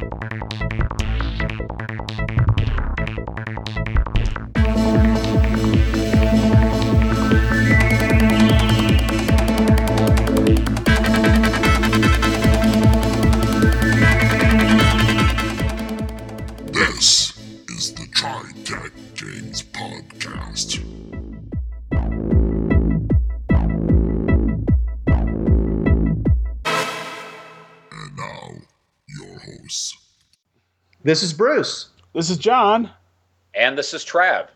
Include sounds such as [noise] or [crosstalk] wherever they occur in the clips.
Bye. This is Bruce. This is John. And this is Trav.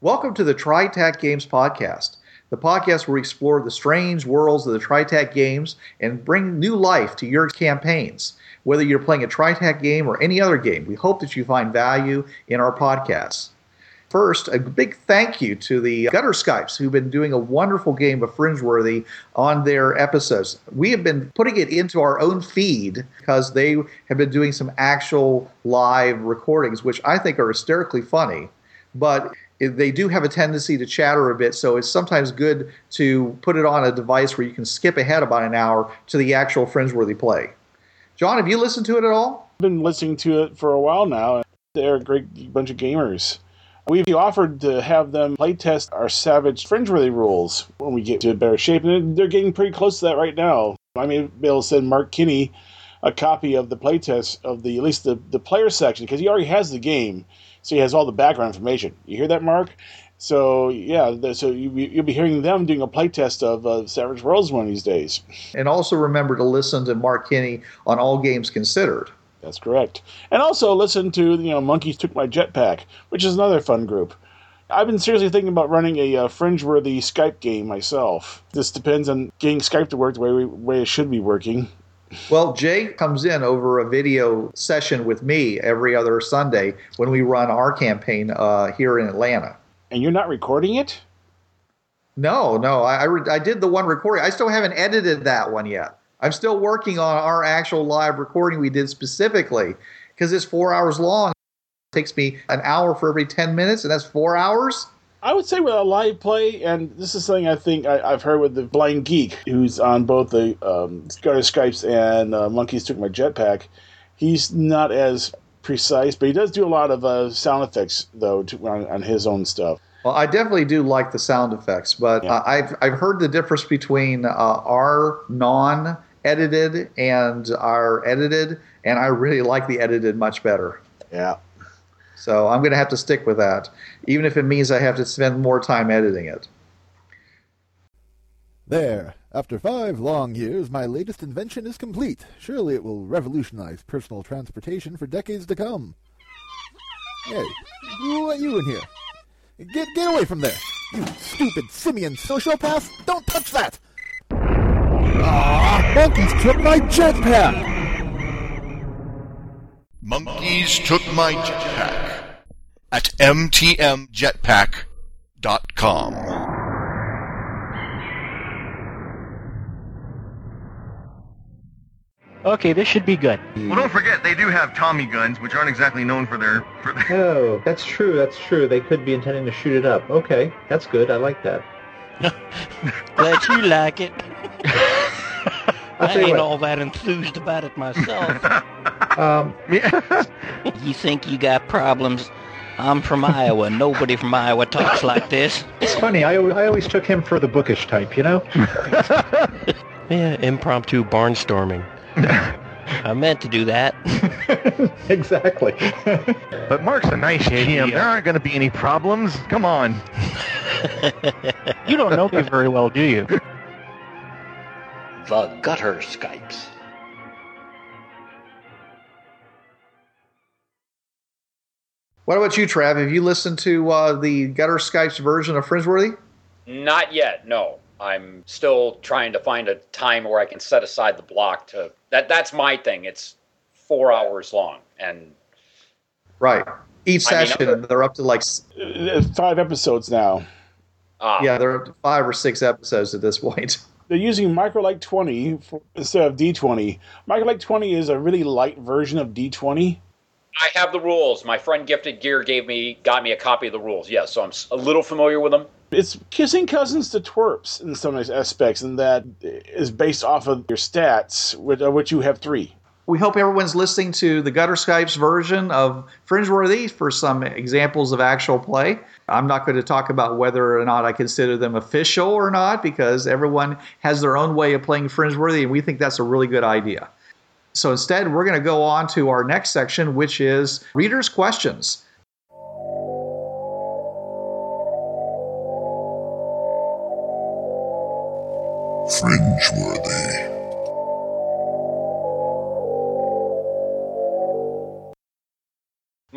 Welcome to the TriTac Games Podcast, the podcast where we explore the strange worlds of the TriTac games and bring new life to your campaigns. Whether you're playing a TriTac game or any other game, we hope that you find value in our podcasts. First, a big thank you to the Gutter Skypes who've been doing a wonderful game of Fringeworthy on their episodes. We have been putting it into our own feed because they have been doing some actual live recordings, which I think are hysterically funny. But they do have a tendency to chatter a bit, so it's sometimes good to put it on a device where you can skip ahead about an hour to the actual Fringeworthy play. John, have you listened to it at all? I've been listening to it for a while now. They're a great bunch of gamers. We've offered to have them playtest our Savage Fringeworthy rules when we get to a better shape, and they're getting pretty close to that right now. I may be able to send Mark Kinney a copy of the playtest of the at least the, the player section because he already has the game, so he has all the background information. You hear that, Mark? So yeah, so you, you'll be hearing them doing a playtest of uh, Savage Worlds one of these days. And also remember to listen to Mark Kinney on All Games Considered. That's correct. And also listen to you know Monkeys Took My Jetpack, which is another fun group. I've been seriously thinking about running a uh, fringe-worthy Skype game myself. This depends on getting Skype to work the way, we, way it should be working. Well, Jay comes in over a video session with me every other Sunday when we run our campaign uh, here in Atlanta. And you're not recording it? No, no, I, I, re- I did the one recording. I still haven't edited that one yet. I'm still working on our actual live recording we did specifically because it's four hours long. It takes me an hour for every 10 minutes, and that's four hours. I would say with a live play, and this is something I think I, have heard with the Blind Geek, who's on both the um, Skypes and uh, Monkeys Took My Jetpack. He's not as precise, but he does do a lot of uh, sound effects, though, to, on, on his own stuff. Well, I definitely do like the sound effects, but Yeah. uh, I've I've heard the difference between uh, our non-edited and are edited, and I really like the edited much better. Yeah. So I'm going to have to stick with that, even if it means I have to spend more time editing it. There. After five long years, my latest invention is complete. Surely it will revolutionize personal transportation for decades to come. Hey, who let you in here? Get get away from there! You stupid simian sociopath! Don't touch that! Monkeys took my jetpack! Monkeys took my jetpack at mtmjetpack.com. Okay, this should be good. Well, don't forget they do have Tommy guns, which aren't exactly known for their for their. Oh, that's true. That's true. They could be intending to shoot it up. Okay, that's good. I like that. [laughs] Glad you like it. [laughs] I'll I ain't what. all that enthused about it myself. [laughs] Um, [laughs] you think you got problems? I'm from Iowa. Nobody from Iowa talks like this. it's funny. I, I always took him for the bookish type. You know. [laughs] Yeah, impromptu barnstorming. I meant to do that. exactly. But Mark's a nice GM. There aren't going to be any problems. Come on. You don't know me very well, do you? The Gutter Skypes. What about you, Trav? Have you listened to uh, the Gutter Skypes version of Fringeworthy? Not yet, no. I'm still trying to find a time where I can set aside the block to that that's my thing. It's four hours long and Right. Each I mean, session, they're up to like, Uh, Five episodes now. uh, yeah, they're up to five or six episodes at this [laughs] point. They're using Microlite 20 for, instead of D20. Microlite 20 is a really light version of D20. I have the rules. My friend Gifted Gear gave me got me a copy of the rules. Yes, so I'm a little familiar with them. It's kissing cousins to TWERPS in some aspects, and that is based off of your stats, which, of which you have three. We hope everyone's listening to the Gutter Skypes version of Fringeworthy for some examples of actual play. I'm not going to talk about whether or not I consider them official or not because everyone has their own way of playing Fringeworthy, and we think that's a really good idea. So instead, we're going to go on to our next section, which is readers' questions. Fringeworthy.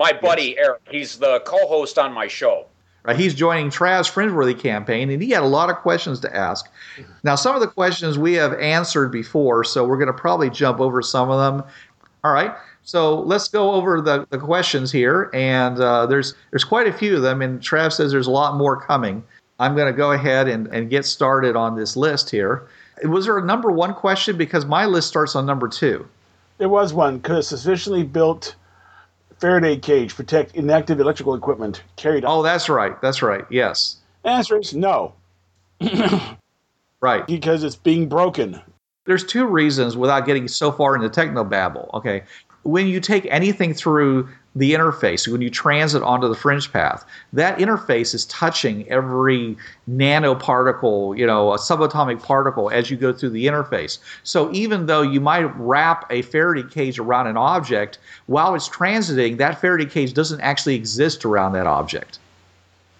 My buddy Eric, he's the co-host on my show. Right, he's joining Trav's Fringeworthy campaign, and he had a lot of questions to ask. Now, some of the questions we have answered before, so we're going to probably jump over some of them. All right, so let's go over the, the questions here, and uh, there's there's quite a few of them, and Trav says there's a lot more coming. I'm going to go ahead and, and get started on this list here. Was there a number one question? Because my list starts on number two. There was one. Could a sufficiently built Faraday cage protect inactive electrical equipment carried? Oh, that's right. That's right. Yes. Answer is no, [clears throat] Right. because it's being broken. there's two reasons without getting so far into technobabble. Okay, when you take anything through the interface, when you transit onto the fringe path, that interface is touching every nanoparticle, you know, a subatomic particle as you go through the interface. So even though you might wrap a Faraday cage around an object, while it's transiting, that Faraday cage doesn't actually exist around that object.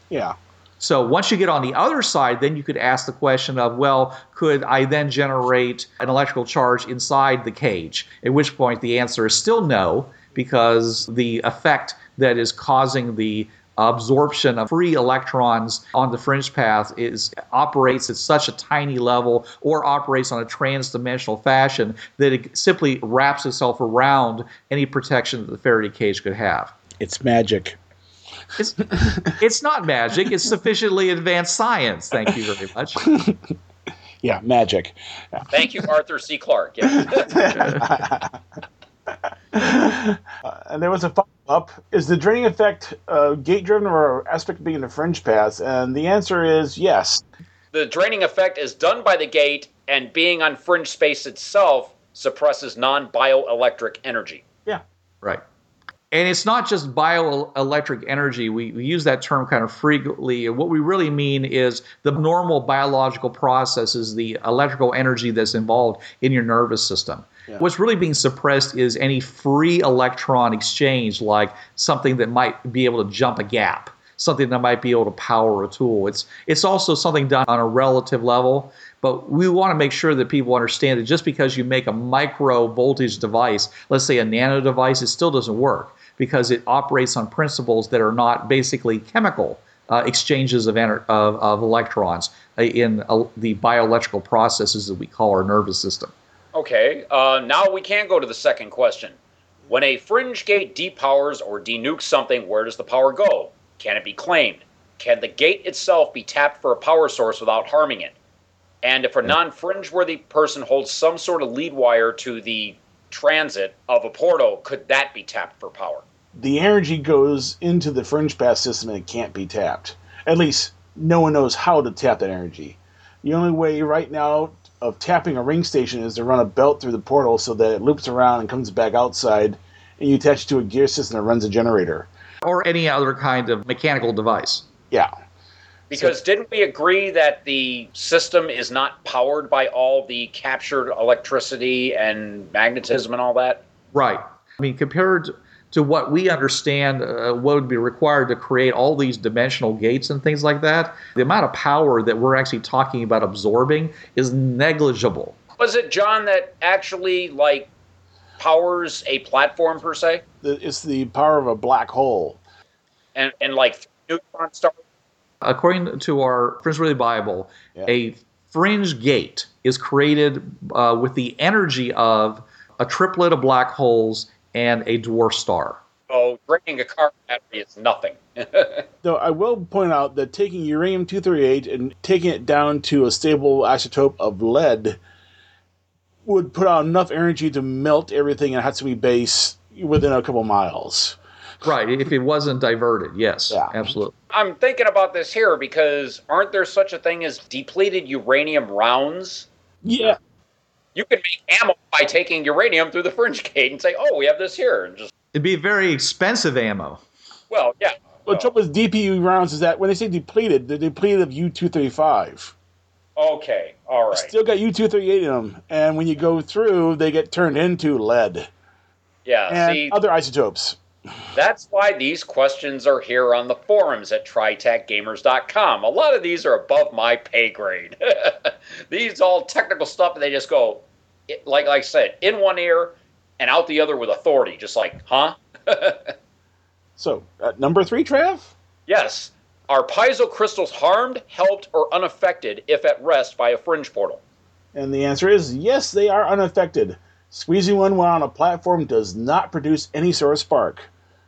Yeah. So once you get on the other side, then you could ask the question of, well, could I then generate an electrical charge inside the cage? At which point the answer is still no, because the effect that is causing the absorption of free electrons on the fringe path is operates at such a tiny level or operates on a trans-dimensional fashion that it simply wraps itself around any protection that the Faraday cage could have. It's magic. It's, [laughs] it's not magic. It's sufficiently advanced science. Thank you very much. [laughs] Yeah, magic. Yeah. Thank you, Arthur C. Clarke. Yeah. [laughs] Uh, and there was a follow up Is the draining effect uh, gate driven or aspect being in the fringe path? And the answer is yes. the draining effect is done by the gate, and being on fringe space itself suppresses non-bioelectric energy. Yeah. Right. And it's not just bioelectric energy. We, we use that term kind of frequently. What we really mean is the normal biological processes, the electrical energy that's involved in your nervous system. Yeah. What's really being suppressed is any free electron exchange, like something that might be able to jump a gap, something that might be able to power a tool. It's it's also something done on a relative level, but we want to make sure that people understand that just because you make a micro voltage device, let's say a nano device, it still doesn't work because it operates on principles that are not basically chemical uh, exchanges of, of, of electrons uh, in uh, the bioelectrical processes that we call our nervous system. Okay, uh, now we can go to the second question. When a fringe gate depowers or denukes something, where does the power go? Can it be claimed? Can the gate itself be tapped for a power source without harming it? And if a non fringe worthy person holds some sort of lead wire to the transit of a portal, could that be tapped for power? The energy goes into the fringe path system and it can't be tapped. At least no one knows how to tap that energy. The only way right now of tapping a ring station is to run a belt through the portal so that it loops around and comes back outside, and you attach it to a gear system that runs a generator. Or any other kind of mechanical device. Yeah. Because didn't we agree that the system is not powered by all the captured electricity and magnetism and all that? Right. I mean, compared to what we understand, uh, what would be required to create all these dimensional gates and things like that, the amount of power that we're actually talking about absorbing is negligible. Was it John that actually like powers a platform per se? It's the power of a black hole. And and like neutron stars? According to our Fringeworthy Bible, Yeah. a fringe gate is created uh, with the energy of a triplet of black holes and a dwarf star. Oh, draining a car battery is nothing. [laughs] Though I will point out that taking uranium 238 and taking it down to a stable isotope of lead would put out enough energy to melt everything at Hatsumi base within a couple miles. Right, if it wasn't diverted, yes, Yeah. absolutely. I'm thinking about this here because aren't there such a thing as depleted uranium rounds? Yeah. You can make ammo by taking uranium through the fringe gate and say, "Oh, we have this here," and just It'd be very expensive ammo. well, yeah. Well, the trouble with DPU rounds is that when they say depleted, they're depleted of U-235. Okay, all right. Still got U-238 in them, and when you go through, they get turned into lead Yeah, and see, other isotopes. that's why these questions are here on the forums at tritacgamers.com. A lot of these are above my pay grade. [laughs] these all technical stuff, and they just go, it- like, like I said, in one ear and out the other with authority. Just like, huh? [laughs] So, uh, number three, Trav? yes. Are piezo crystals harmed, helped, or unaffected if at rest by a fringe portal? And the answer is yes, they are unaffected. Squeezing one while on a platform does not produce any sort of spark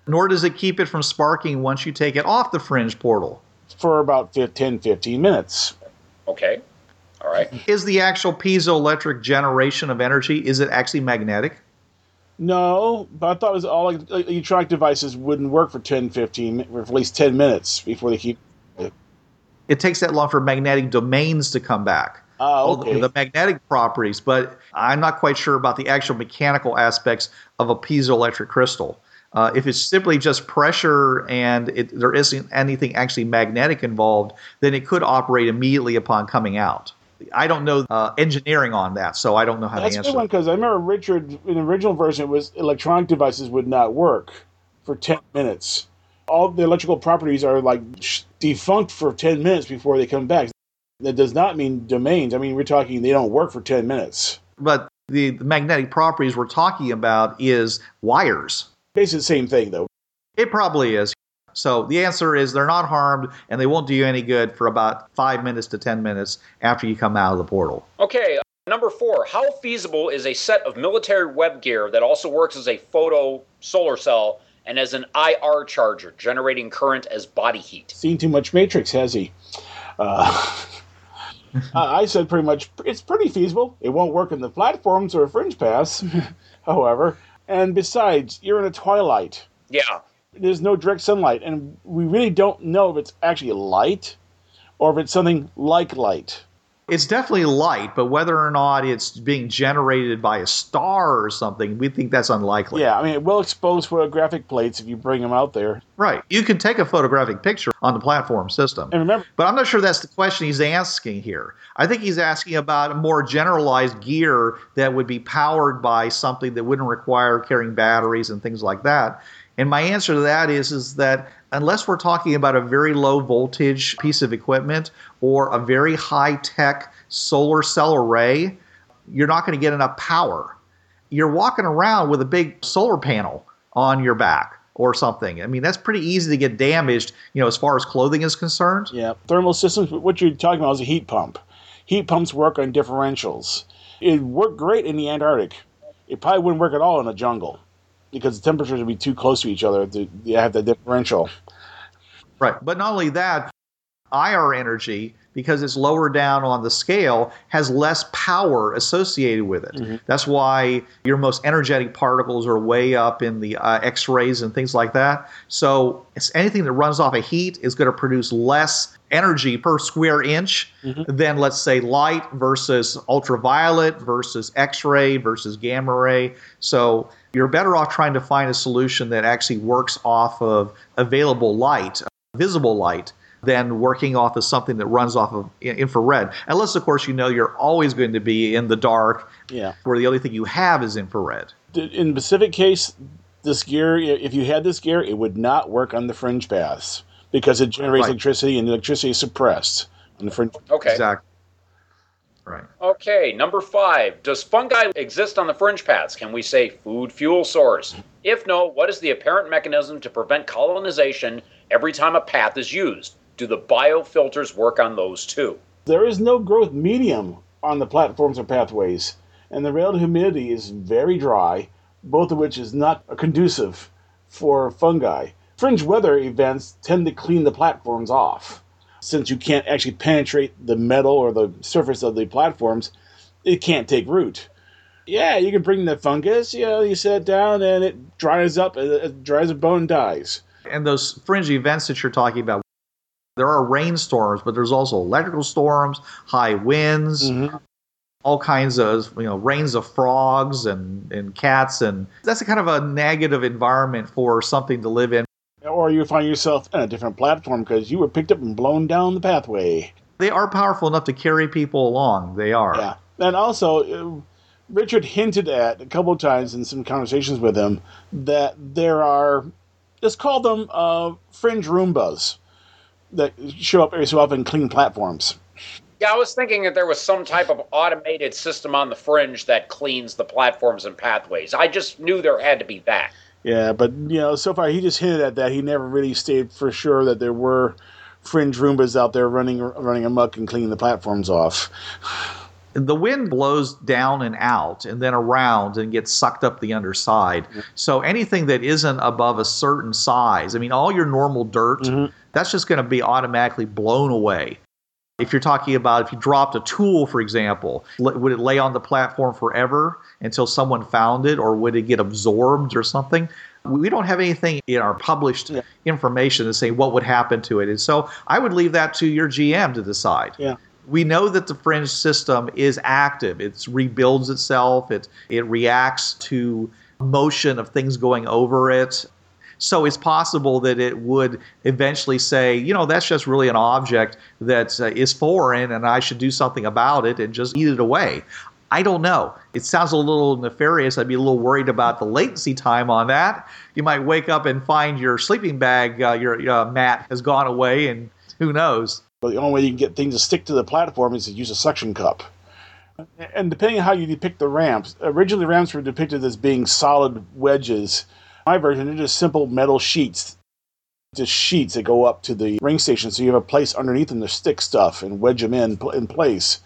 Nor does it keep it from sparking once you take it off the fringe portal. for about 10, 10 15 minutes. Okay. All right. Is the actual piezoelectric generation of energy is it actually magnetic? No, but I thought it was all like, like, electronic devices wouldn't work for 10, 15, mi- or at least 10 minutes before they keep. It takes that long for magnetic domains to come back. Ah, All the- okay. The magnetic properties, but I'm not quite sure about the actual mechanical aspects of a piezoelectric crystal. Uh, if it's simply just pressure and it, there isn't anything actually magnetic involved, then it could operate immediately upon coming out. I don't know uh, engineering on that, so I don't know how That's to answer. one because I remember Richard in the original version it was electronic devices would not work for 10 minutes. All the electrical properties are like defunct for 10 minutes before they come back. That does not mean domains. I mean, we're talking they don't work for 10 minutes. But the, the magnetic properties we're talking about is wires. Basically, the same thing, though. It probably is. So the answer is they're not harmed and they won't do you any good for about five minutes to 10 minutes after you come out of the portal. Okay, uh, number four. How feasible is a set of military web gear that also works as a photo solar cell and as an IR charger, generating current as body heat? Seen too much Matrix, has he? Uh, [laughs] I I said pretty much it's pretty feasible. It won't work in the platforms or a fringe paths, [laughs] however. And besides, you're in a twilight. Yeah. There's no direct sunlight, and we really don't know if it's actually light or if it's something like light. It's definitely light, but whether or not it's being generated by a star or something, we think that's unlikely. Yeah, I mean, it will expose photographic plates if you bring them out there. Right. You can take a photographic picture on the platform system. And remember, But I'm not sure that's the question he's asking here. I think he's asking about a more generalized gear that would be powered by something that wouldn't require carrying batteries and things like that. And my answer to that is is that unless we're talking about a very low voltage piece of equipment or a very high tech solar cell array, you're not going to get enough power. You're walking around with a big solar panel on your back or something. I mean, that's pretty easy to get damaged, you know, as far as clothing is concerned. Yeah, thermal systems. What you're talking about is a heat pump. Heat pumps work on differentials. It worked great in the Antarctic. It probably wouldn't work at all in the jungle because the temperatures would be too close to each other to you have the differential. Right. But not only that, IR energy, because it's lower down on the scale, has less power associated with it. That's why your most energetic particles are way up in the uh, X rays and things like that. So it's anything that runs off of heat is going to produce less energy per square inch than, let's say, light versus ultraviolet versus X ray versus gamma ray. So you're better off trying to find a solution that actually works off of available light visible light than working off of something that runs off of infrared. Unless, of course, you know you're always going to be in the dark, Yeah. where the only thing you have is infrared. In the Pacific case, this gear, if you had this gear, it would not work on the fringe paths because it generates Right. electricity and electricity is suppressed on the fringe. Okay. Exactly. Right. Okay, number five. Does fungi exist on the fringe paths? Can we say food fuel source? If no, what is the apparent mechanism to prevent colonization every time a path is used? Do the biofilters work on those too? There is no growth medium on the platforms or pathways, and the relative humidity is very dry, both of which is not conducive for fungi. Fringe weather events tend to clean the platforms off. Since you can't actually penetrate the metal or the surface of the platforms, it can't take root. Yeah, you can bring the fungus, you know, you set it down and it dries up, it- it dries a bone and dies. And those fringe events that you're talking about, there are rainstorms, but there's also electrical storms, high winds. Mm-hmm. all kinds of you know rains of frogs and, and cats and that's a kind of a negative environment for something to live in Or you find yourself in a different platform because you were picked up and blown down the pathway. they are powerful enough to carry people along they are Yeah. And also, uh, Richard hinted at a couple of times in some conversations with him that there are, let's call them uh, fringe Roombas that show up every so often and clean platforms. Yeah, I was thinking that there was some type of automated system on the fringe that cleans the platforms and pathways. I just knew there had to be that. Yeah, but you know, so far he just hinted at that. He never really stated for sure that there were fringe Roombas out there running running amok and cleaning the platforms off. the wind blows down and out and then around and gets sucked up the underside. So anything that isn't above a certain size, I mean, all your normal dirt, mm-hmm. that's just going to be automatically blown away. If you're talking about if you dropped a tool, for example, would it lay on the platform forever until someone found it, or would it get absorbed or something? We don't have anything in our published information to say what would happen to it. And so I would leave that to your GM to decide Yeah. we know that the fringe system is active. It rebuilds itself. It it reacts to motion of things going over it. So it's possible that it would eventually say, you know, that's just really an object that uh, is foreign, and I should do something about it and just eat it away. I don't know. It sounds a little nefarious. I'd be a little worried about the latency time on that. You might wake up and find your sleeping bag, uh, your uh, mat has gone away, and who knows? But the only way you can get things to stick to the platform is to use a suction cup. And depending on how you depict the ramps, originally ramps were depicted as being solid wedges. My version, they're just simple metal sheets. Just sheets that go up to the ring station, so you have a place underneath them to stick stuff and wedge them in in place.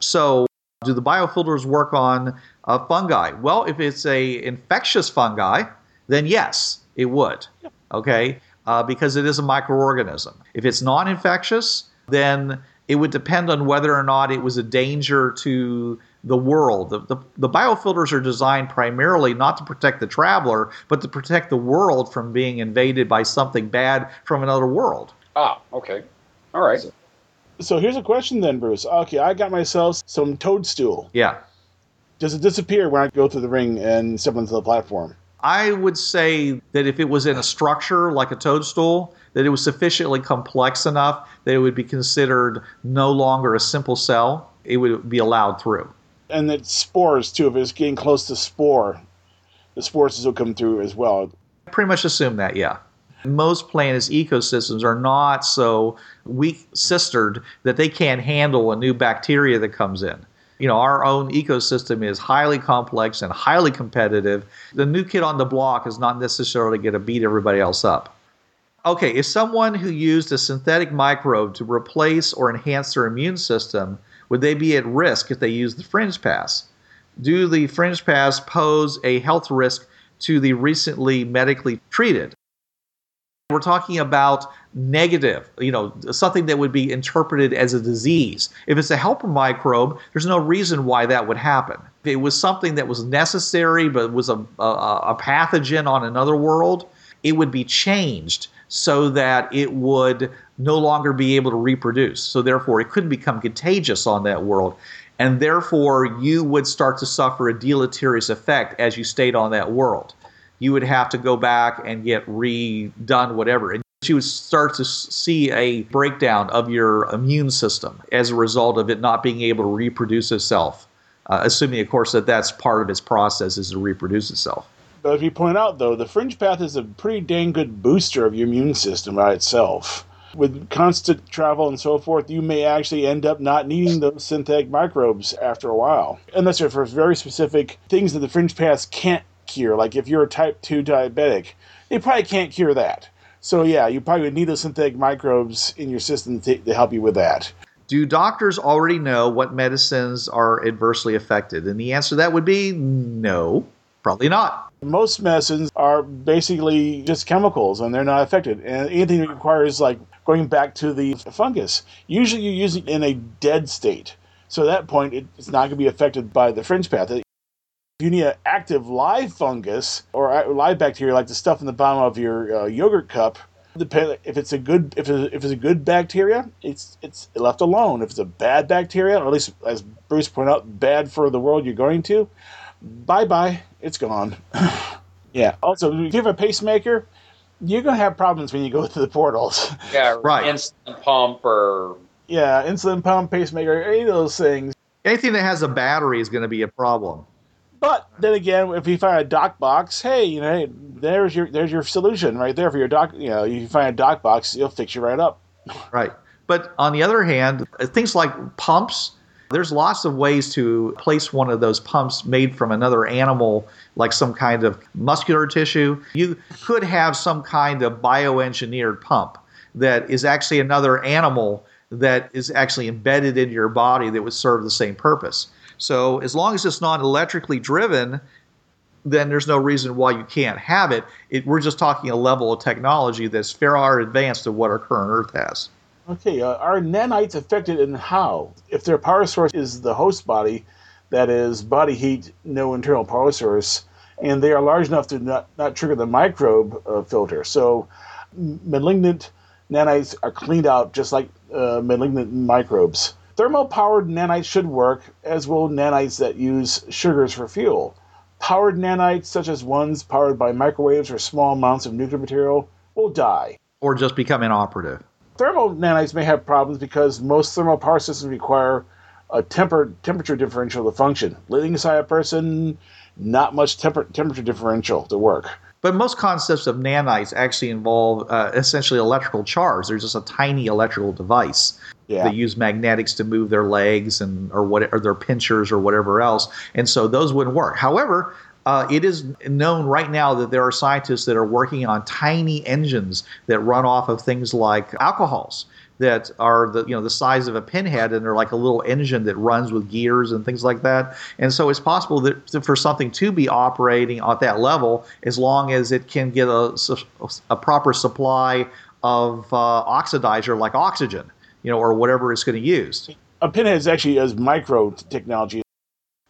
So, do the biofilters work on uh, fungi? Well, if it's a infectious fungi, then yes, it would. Okay, uh, because it is a microorganism. If it's non-infectious, then it would depend on whether or not it was a danger to the world. The, the, the biofilters are designed primarily not to protect the traveler, but to protect the world from being invaded by something bad from another world. Ah, okay. All right. So here's a question then, Bruce. Okay, I got myself some toadstool. Yeah. Does it disappear when I go through the ring and step onto the platform? I would say that if it was in a structure like a toadstool, that it was sufficiently complex enough that it would be considered no longer a simple cell. It would be allowed through. And that spores too. If it's getting close to spore, the spores will come through as well. Pretty much assume that, yeah. Most planets' ecosystems are not so weak sistered that they can't handle a new bacteria that comes in. You know, our own ecosystem is highly complex and highly competitive. The new kid on the block is not necessarily going to beat everybody else up. Okay, if someone who used a synthetic microbe to replace or enhance their immune system, would they be at risk if they use the fringe pass? Do the fringe pass pose a health risk to the recently medically treated? We're talking about negative, you know, something that would be interpreted as a disease. If it's a helper microbe, there's no reason why that would happen. If it was something that was necessary but was a, a, a pathogen on another world, it would be changed so that it would no longer be able to reproduce. So therefore, it couldn't become contagious on that world. And therefore, you would start to suffer a deleterious effect as you stayed on that world you would have to go back and get redone whatever and you would start to see a breakdown of your immune system as a result of it not being able to reproduce itself uh, assuming of course that that's part of its process is to reproduce itself But as you point out, though, the fringe path is a pretty dang good booster of your immune system by itself. With constant travel and so forth, you may actually end up not needing those synthetic microbes after a while. Unless they're for very specific things that the fringe paths can't cure. Like if you're a type 2 diabetic, they probably can't cure that. So, yeah, you probably would need those synthetic microbes in your system to, to help you with that. do doctors already know what medicines are adversely affected and the answer to that would be no probably not Most medicines are basically just chemicals and they're not affected. And anything that requires, like, going back to the fungus, usually you use it in a dead state. So at that point, it's not going to be affected by the fringe path. If you need an active live fungus or live bacteria, like the stuff in the bottom of your uh, yogurt cup, if it's a good if it's, if it's a good bacteria, it's it's left alone. If it's a bad bacteria, or at least as Bruce pointed out, bad for the world you're going to, bye bye, it's gone. [sighs] yeah. Also, if you have a pacemaker, you're gonna have problems when you go through the portals. [laughs] Yeah, Right. Insulin pump or yeah, insulin pump, pacemaker, any of those things. Anything that has a battery is going to be a problem. But then again, if you find a doc box, hey, you know, hey, there's your there's your solution right there for your doc. You know, you find a doc box, it'll fix you right up. Right. But on the other hand, things like pumps, there's lots of ways to place one of those pumps made from another animal, like some kind of muscular tissue. You could have some kind of bioengineered pump that is actually another animal that is actually embedded in your body that would serve the same purpose. So as long as it's not electrically driven, then there's no reason why you can't have it. it we're just talking a level of technology that's far advanced to what our current Earth has. Okay, uh, are nanites affected and how? If their power source is the host body, that is body heat, no internal power source, and they are large enough to not, not trigger the microbe uh, filter. So malignant nanites are cleaned out just like uh, malignant microbes. Thermal powered nanites should work, as will nanites that use sugars for fuel. Powered nanites, such as ones powered by microwaves or small amounts of nuclear material, will die. Or just become inoperative. Thermal nanites may have problems because most thermal power systems require a temper, temperature differential to function. Living inside a person, not much temper, temperature differential to work. But most concepts of nanites actually involve uh, essentially electrical charge. They're just a tiny electrical device. Yeah. They use magnetics to move their legs and or what or their pinchers or whatever else, and so those wouldn't work. However, uh, it is known right now that there are scientists that are working on tiny engines that run off of things like alcohols that are the you know the size of a pinhead and they're like a little engine that runs with gears and things like that and so it's possible that for something to be operating at that level as long as it can get a, a proper supply of uh, oxidizer like oxygen you know or whatever it's going to use A pinhead is actually as micro technology.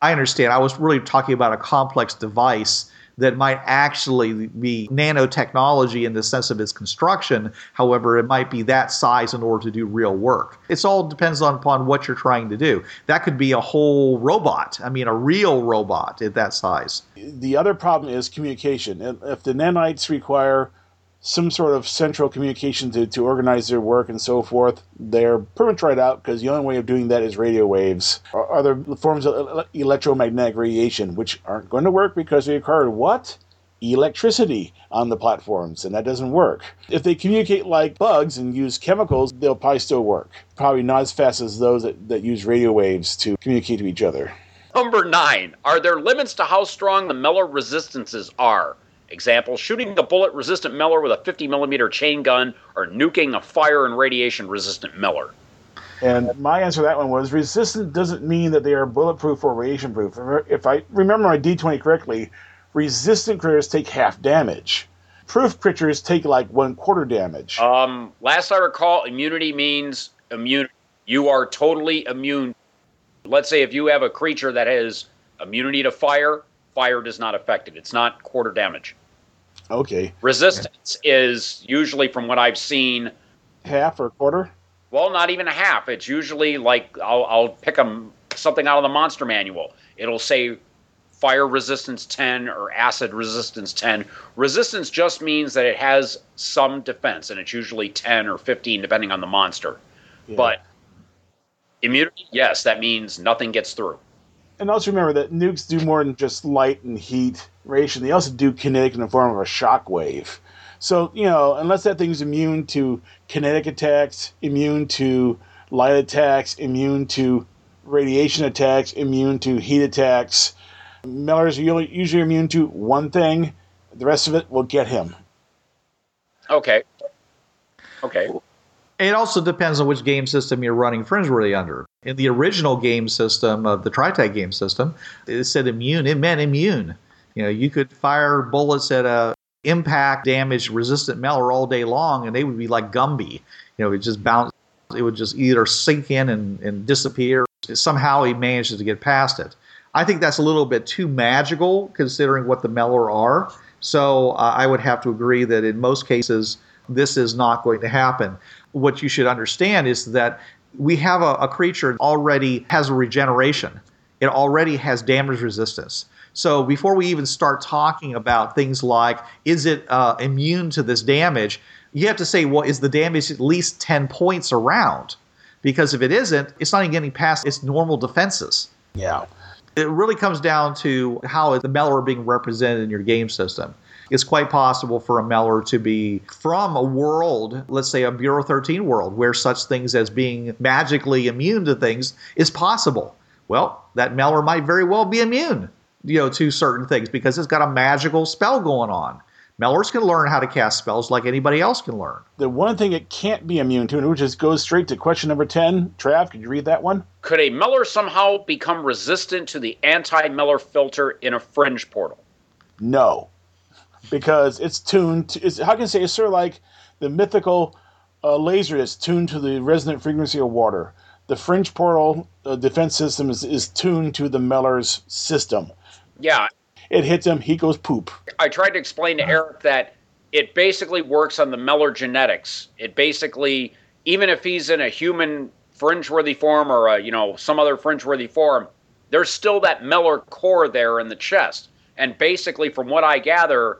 I understand. I was really talking about a complex device that might actually be nanotechnology in the sense of its construction. However, it might be that size in order to do real work. It all depends on upon what you're trying to do. That could be a whole robot. I mean, a real robot at that size. The other problem is communication. If the nanites require some sort of central communication to, to organize their work and so forth, they're pretty much right out because the only way of doing that is radio waves or other forms of electromagnetic radiation, which aren't going to work because they require what? Electricity on the platforms, and that doesn't work. If they communicate like bugs and use chemicals, they'll probably still work. Probably not as fast as those that, that use radio waves to communicate to each other. Number nine, are there limits to how strong the Meller resistances are? Example, shooting a bullet resistant Meller with a 50 millimeter chain gun or nuking a fire and radiation resistant Meller. And my answer to that one was resistant doesn't mean that they are bulletproof or radiation proof. If I remember my D20 correctly, resistant critters take half damage. Proof creatures take like one quarter damage. Um, last I recall, immunity means immune. You are totally immune. Let's say if you have a creature that has immunity to fire, fire does not affect it. It's not quarter damage. Okay. Resistance is usually, from what I've seen, Half or quarter? well, not even a half. It's usually like I'll, I'll pick 'em- something out of the monster manual. It'll say fire resistance 10 or acid resistance 10. Resistance just means that it has some defense, and it's usually 10 or 15 depending on the monster. Yeah. But immunity, yes, that means nothing gets through. And also remember that nukes do more than just light and heat radiation. They also do kinetic in the form of a shock wave. So, you know, unless that thing's immune to kinetic attacks, immune to light attacks, immune to radiation attacks, immune to heat attacks, Miller's usually- usually immune to one thing. The rest of it will get him. Okay. Okay. It also depends on which game system you're running Friends, Fringeworthy under. In the original game system of the TriTac game system, it said immune. It meant immune. You know, you could fire bullets at a impact damage resistant Meller all day long, and they would be like Gumby. You know, it just bounce. It would just either sink in and, and disappear. Somehow he manages to get past it. I think that's a little bit too magical considering what the Meller are. So uh, I would have to agree that in most cases, this is not going to happen. What you should understand is that we have a, a creature already has a regeneration. It already has damage resistance. So before we even start talking about things like is it uh, immune to this damage, you have to say, well, is the damage at least 10 points around? Because if it isn't, it's not even getting past its normal defenses. Yeah. It really comes down to how the Meller are being represented in your game system. It's quite possible for a Meller to be from a world, let's say a Bureau 13 world, where such things as being magically immune to things is possible. Well, that Meller might very well be immune, you know, to certain things because it's got a magical spell going on. Mellors can learn how to cast spells like anybody else can learn. The one thing it can't be immune to, and which just goes straight to question number 10. Trav, could you read that one? Could a Meller somehow become resistant to the anti Meller filter in a fringe portal? No. Because it's tuned to, it's, how can I say, it's sort of like the mythical uh, laser that's tuned to the resonant frequency of water. The fringe portal uh, defense system is, is tuned to the Meller's system. Yeah, It hits him, he goes poop. I tried to explain to Eric that it basically works on the Meller genetics. It basically, even if he's in a human fringe-worthy form or a, you know some other fringe-worthy form, there's still that Meller core there in the chest. And basically, from what I gather,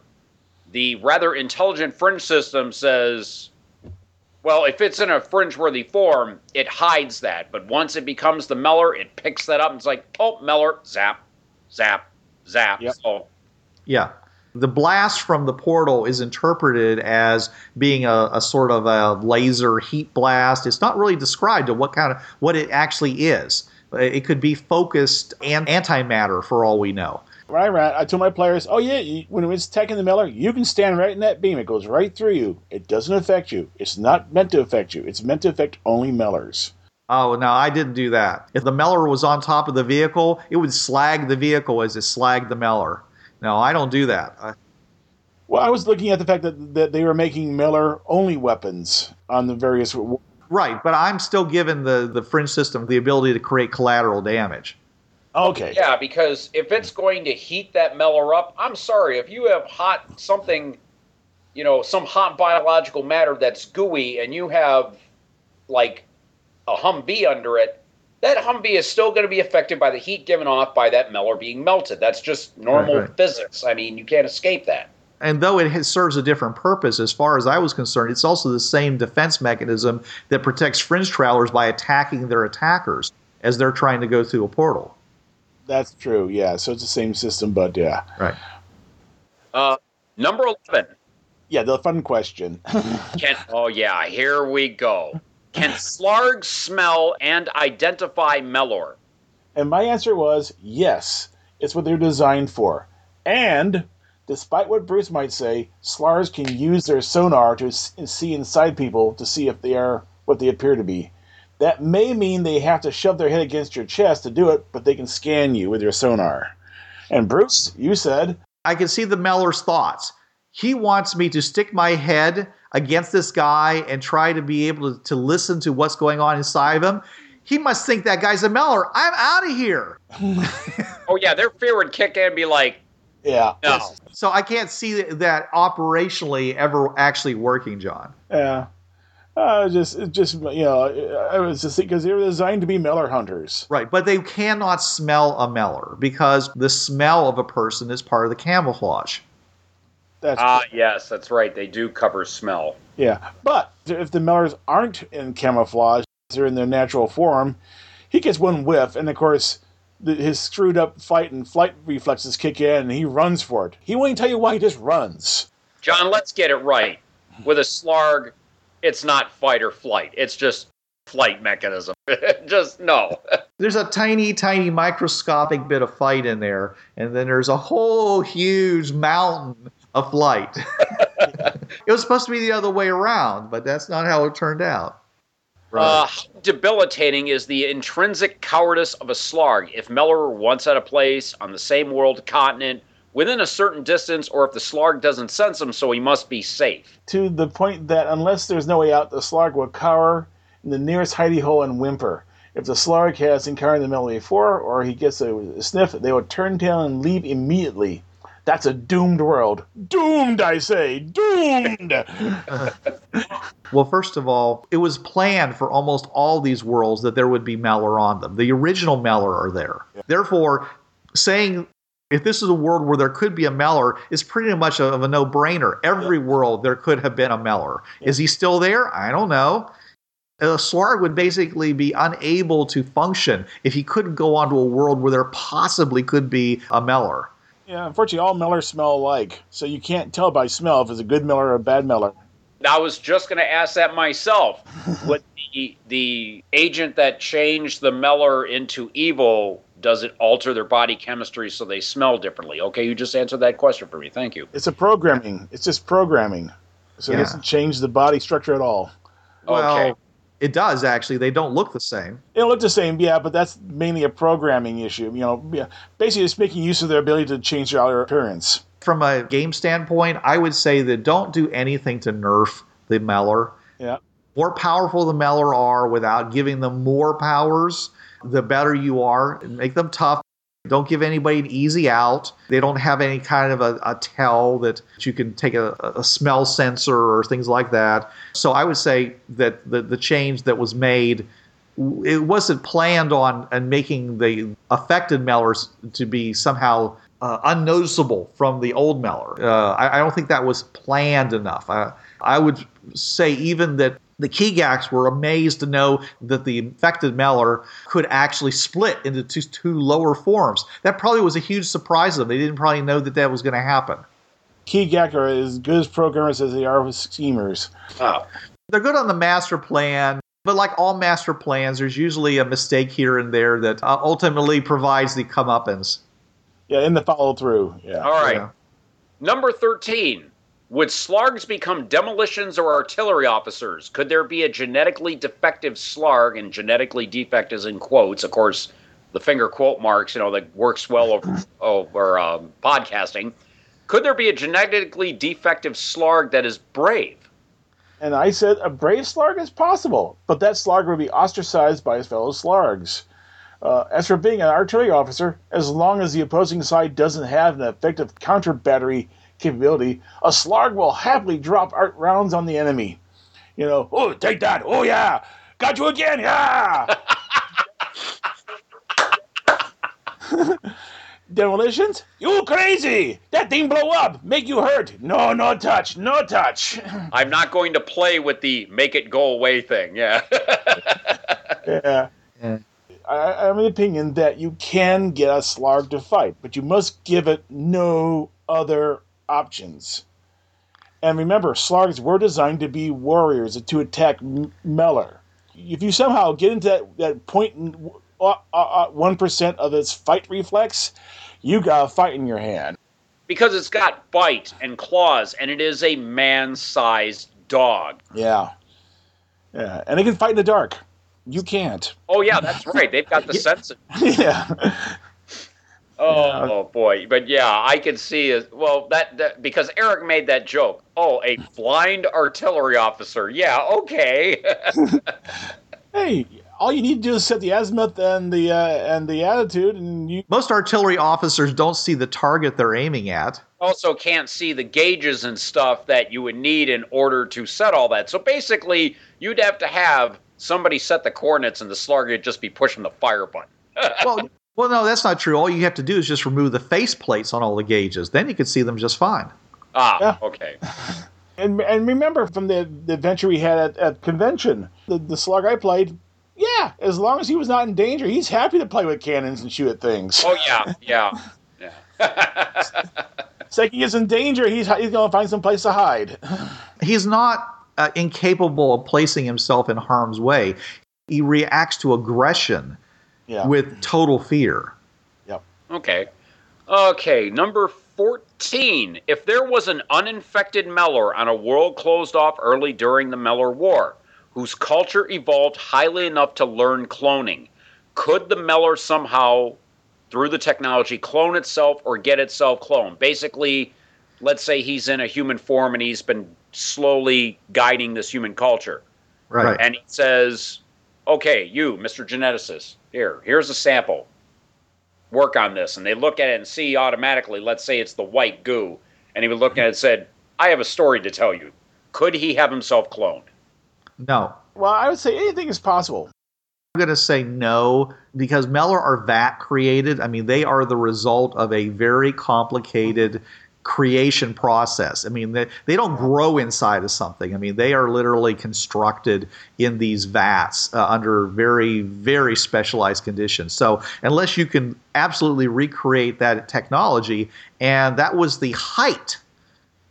the rather intelligent fringe system says, well, if it's in a fringe-worthy form, it hides that. But once it becomes the Meller, it picks that up and it's like, oh, Meller, zap, zap, zap. Yep. So Yeah. The blast from the portal is interpreted as being a, a sort of a laser heat blast. It's not really described to what kind of what it actually is. It could be focused and antimatter for all we know. When I ran, I told my players, "Oh yeah, you, when it's attacking the Miller, you can stand right in that beam. It goes right through you. It doesn't affect you. It's not meant to affect you. It's meant to affect only millers." Oh no, I didn't do that. If the Meller was on top of the vehicle, it would slag the vehicle as it slagged the Meller. No, I don't do that. I, Well, I was looking at the fact that, that they were making Miller only weapons on the various. right, but I'm still giving the the fringe system the ability to create collateral damage. Okay. Yeah, because if it's going to heat that Meller up, I'm sorry. If you have hot something, you know, some hot biological matter that's gooey, and you have like a Humvee under it, that Humvee is still going to be affected by the heat given off by that Meller being melted. That's just normal Right, right. physics. I mean, you can't escape that. And though it serves a different purpose, as far as I was concerned, it's also the same defense mechanism that protects fringe travelers by attacking their attackers as they're trying to go through a portal. That's true. Yeah. So it's the same system, but yeah. Right. Uh, number 11. Yeah. The fun question. [laughs] Can oh yeah, here we go. Can Slarg smell and identify Mellor? And my answer was yes. It's what they're designed for. And despite what Bruce might say, Slargs can use their sonar to see inside people to see if they are what they appear to be. That may mean they have to shove their head against your chest to do it, but they can scan you with your sonar. And Bruce, you said, I can see the Meller's thoughts. He wants me to stick my head against this guy and try to be able to, to listen to what's going on inside of him. He must think that guy's a Meller. I'm out of here. [laughs] Oh yeah, their fear would kick in and be like, yeah. no. So I can't see that operationally ever actually working, John. Yeah. Uh, just, just you know, I was just because they were designed to be Meller hunters. Right, but they cannot smell a Meller because the smell of a person is part of the camouflage. That's Ah yes, that's right. They do cover smell. Yeah, but if the Mellors aren't in camouflage, they're in their natural form, he gets one whiff, and of course, the, his screwed up fight and flight reflexes kick in, and he runs for it. He won't even tell you why, he just runs. John, let's get it right. With a Slarg, it's not fight or flight. It's just flight mechanism. [laughs] just no. [laughs] There's a tiny, tiny microscopic bit of fight in there, and then there's a whole huge mountain of flight. [laughs] it was supposed to be the other way around, but that's not how it turned out. Uh, how debilitating is the intrinsic cowardice of a Slarg if Meller were once at a place on the same world continent within a certain distance, or if the Slarg doesn't sense him, so he must be safe? To the point that unless there's no way out, the Slarg will cower in the nearest hidey hole and whimper. If the Slarg has encountered the Meller before, or he gets a, a sniff, they will turn tail and leave immediately. That's a doomed world. Doomed, I say. Doomed. [laughs] Well, first of all, it was planned for almost all these worlds that there would be Meller on them. The original Meller are there. Therefore, saying if this is a world where there could be a Meller it's pretty much of a no-brainer. Every world there could have been a Meller. Is he still there? I don't know. A Slarg would basically be unable to function if he couldn't go onto a world where there possibly could be a Meller. yeah, unfortunately, all Mellors smell alike, so you can't tell by smell if it's a good Miller or a bad Miller. I was just going to ask that myself. [laughs] Would the the agent that changed the Meller into evil does it alter their body chemistry so they smell differently? Okay, you just answered that question for me. Thank you. It's a programming. It's just programming. So it doesn't change the body structure at all. Well, Okay. it does actually. They don't look the same. It'll look the same, yeah, but that's mainly a programming issue. You know, yeah, basically it's making use of their ability to change their outer appearance. From a game standpoint, I would say that don't do anything to nerf the Meller. Yeah. More powerful the Meller are without giving them more powers, the better you are. Make them tough. Don't give anybody an easy out. They don't have any kind of a, a tell that you can take a, a smell sensor or things like that. So I would say that the, the change that was made it wasn't planned on and making the affected Mellers to be somehow uh, unnoticeable from the old Meller. Uh, I, I don't think that was planned enough. I, I would say even that the Keygax were amazed to know that the infected Meller could actually split into two, two lower forms. That probably was a huge surprise to them. They didn't probably know that that was going to happen. Keygack are as good as programmers as they are with schemers. Oh, They're good on the master plan, but like all master plans, there's usually a mistake here and there that uh, ultimately provides the comeuppance. Yeah, in the follow through. Yeah. all right. Yeah. Number 13. Would Slargs become demolitions or artillery officers? Could there be a genetically defective Slarg, and genetically defect is in quotes, of course, the finger quote marks, you know, that works well over, over um, podcasting. Could there be a genetically defective Slarg that is brave? And I said a brave Slarg is possible, but that Slarg would be ostracized by his fellow Slargs. Uh, as for being an artillery officer, as long as the opposing side doesn't have an effective counter battery capability, a Slarg will happily drop art rounds on the enemy. You know, oh, take that. Oh, yeah. Got you again. Yeah. [laughs] Demolitions? You crazy! That thing blow up, make you hurt. No, no touch, no touch. [laughs] I'm not going to play with the make it go away thing. Yeah. [laughs] Yeah. Yeah. I, I'm of the opinion that you can get a Slarg to fight, but you must give it no other options. And remember, Slargs were designed to be warriors to attack M- Meller. If you somehow get into that, that point in uh, uh, uh, 1% of its fight reflex, you got a fight in your hand. because it's got bite and claws, and it is a man sized dog. Yeah. Yeah. And it can fight in the dark. You can't. Oh, yeah, that's right. They've got the sense. [laughs] Of, yeah. [laughs] oh, Yeah. oh, boy. But yeah, I can see it. Well, that, that because Eric made that joke. Oh, a blind artillery officer. Yeah, okay. [laughs] Hey, all you need to do is set the azimuth and the uh, and the attitude, and you Most artillery officers don't see the target they're aiming at. also can't see the gauges and stuff that you would need in order to set all that. So basically, you'd have to have somebody set the coordinates, and the Slarg would just be pushing the fire button. [laughs] Well, well, no, that's not true. All you have to do is just remove the face plates on all the gauges. Then you can see them just fine. Ah, Yeah. okay. [laughs] and and remember from the, the adventure we had at, at convention, the the Slarg I played. Yeah, as long as he was not in danger, he's happy to play with cannons and shoot at things. Oh yeah, yeah, [laughs] yeah. [laughs] Second he is in danger, he's he's going to find some place to hide. [sighs] He's not uh, incapable of placing himself in harm's way. He reacts to aggression Yeah. with total fear. Yep. Okay. Okay, number 14. If there was an uninfected Meller on a world closed off early during the Meller War, whose culture evolved highly enough to learn cloning, could the Mellor somehow, through the technology, clone itself or get itself cloned? Basically, let's say he's in a human form and he's been slowly guiding this human culture. Right. and he says, "Okay, you, Mr. Geneticist, here, here's a sample. work on this, and they look at it and see automatically, let's say it's the white goo, and he would look at it and said, I have a story to tell you. Could he have himself cloned? No. Well, I would say anything is possible. I'm going to say no because Meller are vat created. I mean, they are the result of a very complicated creation process. I mean, they, they don't grow inside of something. I mean, they are literally constructed in these vats uh, under very, very specialized conditions. So, unless you can absolutely recreate that technology, and that was the height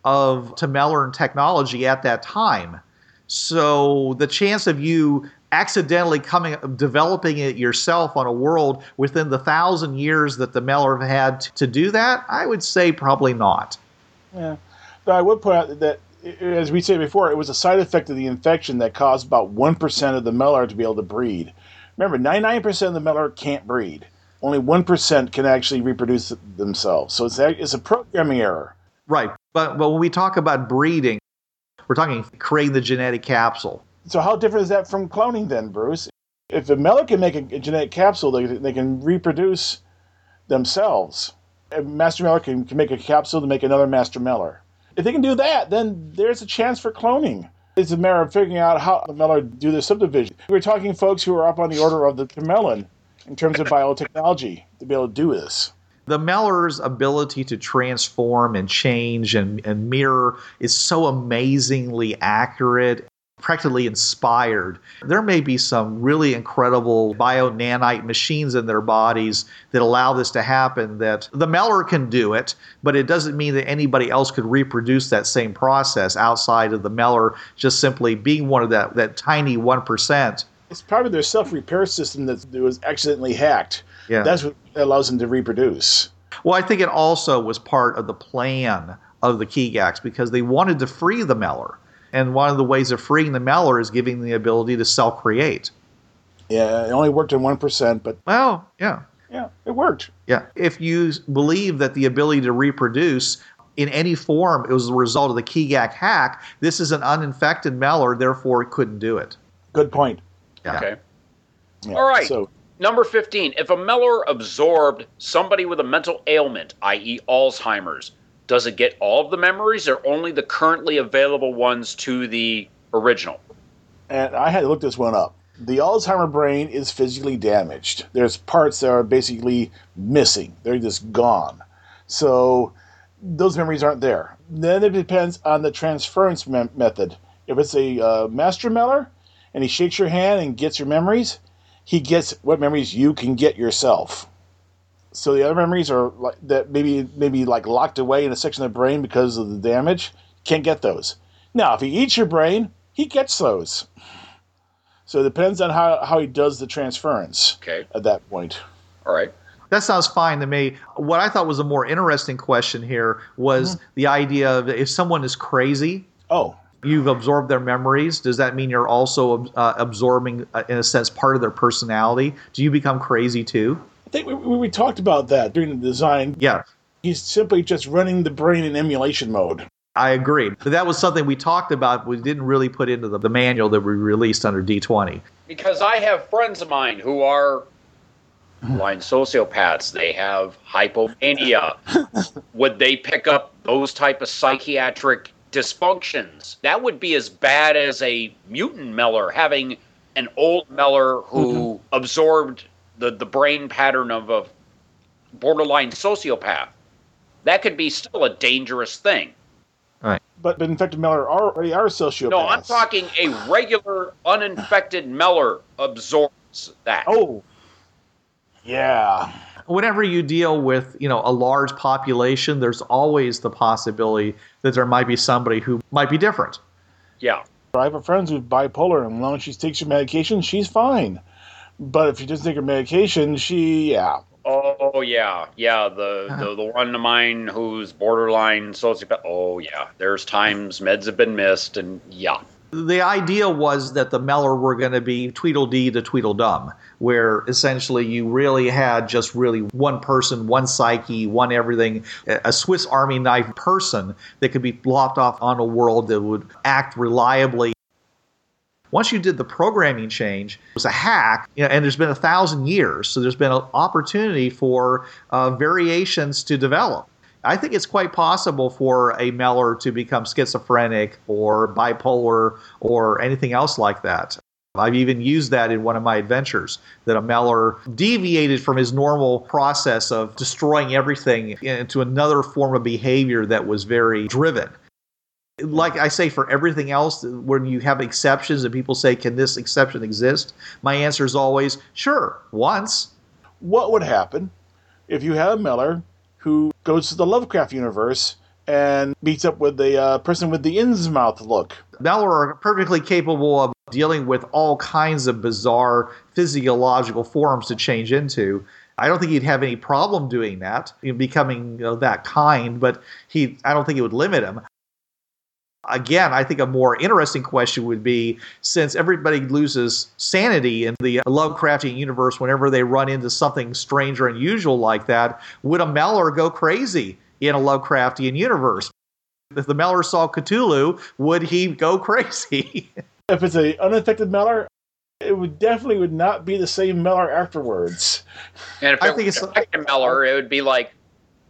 of Temelleran technology at that time. So, the chance of you accidentally coming developing it yourself on a world within the thousand years that the Meller have had to do that, I would say probably not. Yeah, but I would point out that, as we said before, it was a side effect of the infection that caused about one percent of the Meller to be able to breed. Remember, ninety-nine percent of the Meller can't breed. Only one percent can actually reproduce themselves. So it's a, it's a programming error. Right, but but when we talk about breeding, we're talking creating the genetic capsule. So how different is that from cloning then, Bruce? If a Meller can make a, genetic capsule, they, they can reproduce themselves. A Master Meller can, can make a capsule to make another Master Meller. If they can do that, then there's a chance for cloning. It's a matter of figuring out how the Meller do their subdivision. We're talking folks who are up on the order of the Temellan in terms of biotechnology to be able to do this. The Meller's ability to transform and change and, and mirror is so amazingly accurate practically inspired. There may be some really incredible bio nanite machines in their bodies that allow this to happen that the Meller can do it, but it doesn't mean that anybody else could reproduce that same process outside of the Meller just simply being one of that, that tiny 1%. It's probably their self repair system that was accidentally hacked. Yeah. That's what allows them to reproduce. Well, I think it also was part of the plan of the Keygax because they wanted to free the Meller and one of the ways of freeing the Meller is giving the ability to self create. Yeah, it only worked in 1%, but. Well, yeah. Yeah, it worked. Yeah. If you believe that the ability to reproduce in any form it was the result of the Keygax hack, this is an uninfected Meller, therefore it couldn't do it. Good point. Yeah. Okay. Yeah, All right. So, Number 15. If a Meller absorbed somebody with a mental ailment, i.e., Alzheimer's, does it get all of the memories or only the currently available ones to the original? and I had to look this one up. The Alzheimer brain is physically damaged. There's parts that are basically missing. They're just gone. So those memories aren't there. Then it depends on the transference me- method. If it's a uh, master Meller and he shakes your hand and gets your memories, he gets what memories you can get yourself. So the other memories are like that maybe maybe like locked away in a section of the brain because of the damage. Can't get those. Now, if he eats your brain, he gets those. So it depends on how, how he does the transference Okay. at that point. All right. That sounds fine to me. What I thought was a more interesting question here was the idea of if someone is crazy, Oh, you've absorbed their memories. Does that mean you're also uh, absorbing, uh, in a sense, part of their personality? Do you become crazy too? I think we, we, we talked about that during the design. Yeah, He's simply just running the brain in emulation mode. I agree. But that was something we talked about. We didn't really put into the, the manual that we released under D20. Because I have friends of mine who are [laughs] blind sociopaths. They have hypomania. [laughs] would they pick up those type of psychiatric dysfunctions? That would be as bad as a mutant Meller having an old Meller who mm-hmm. absorbed the, the brain pattern of a borderline sociopath. That could be still a dangerous thing. Right. But, but infected Meller are, already are sociopaths. No, I'm talking a regular uninfected Meller absorbs that. Oh, yeah. Whenever you deal with, you know, a large population, there's always the possibility that there might be somebody who might be different. Yeah. I have a friend who's bipolar, and as long as she takes her medication, she's fine. But if you doesn't take her medication, she, yeah. Oh yeah, yeah. The, uh-huh. the the one of mine who's borderline sociopath. Oh yeah. There's times meds have been missed, and yeah. the idea was that the Meller were going to be Tweedledee to Tweedledum, where essentially you really had just really one person, one psyche, one everything, a Swiss Army knife person that could be lopped off on a world that would act reliably. Once you did the programming change, it was a hack, you know, and there's been a thousand years, so there's been an opportunity for uh, variations to develop. I think it's quite possible for a Meller to become schizophrenic or bipolar or anything else like that. I've even used that in one of my adventures that a Meller deviated from his normal process of destroying everything into another form of behavior that was very driven. Like I say, for everything else, when you have exceptions and people say, Can this exception exist? My answer is always, Sure, once. What would happen if you had a Meller who goes to the Lovecraft universe and meets up with the uh, person with the Innsmouth look? Meller are perfectly capable of dealing with all kinds of bizarre physiological forms to change into. I don't think he'd have any problem doing that, becoming you know, that kind, but he I don't think it would limit him. Again, I think a more interesting question would be since everybody loses sanity in the Lovecraftian universe whenever they run into something strange or unusual like that, would a Meller go crazy in a Lovecraftian universe? If the Meller saw Cthulhu, would he go [laughs] crazy? if it's an unaffected Meller, it would definitely would not be the same Meller afterwards. And if I it think was it's- a Meller, it would be like,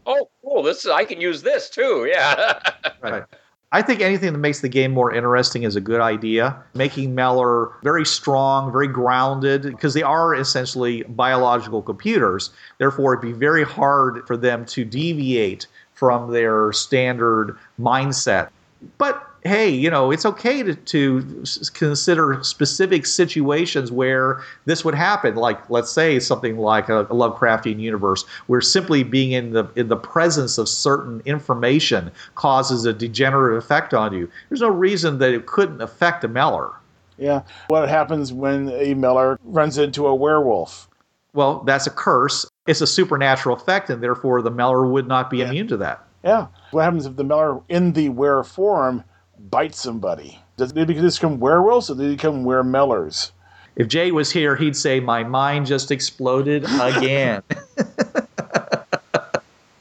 oh, cool, this is, I can use this too. Yeah. [laughs] Right. I think anything that makes the game more interesting is a good idea. Making Meller very strong, very grounded, because they are essentially biological computers. Therefore, it'd be very hard for them to deviate from their standard mindset. But hey, you know, it's okay to, to consider specific situations where this would happen. Like, let's say something like a, a Lovecraftian universe, where simply being in the in the presence of certain information causes a degenerative effect on you. There's no reason that it couldn't affect a Meller. Yeah. What happens when a Meller runs into a werewolf? Well, that's a curse. It's a supernatural effect, and therefore the Meller would not be immune to that. Yeah. What happens if the Meller in the were form bites somebody? Does they become werewolves or do they become weremellers? If Jay was here, he'd say, "My mind just exploded again." [laughs]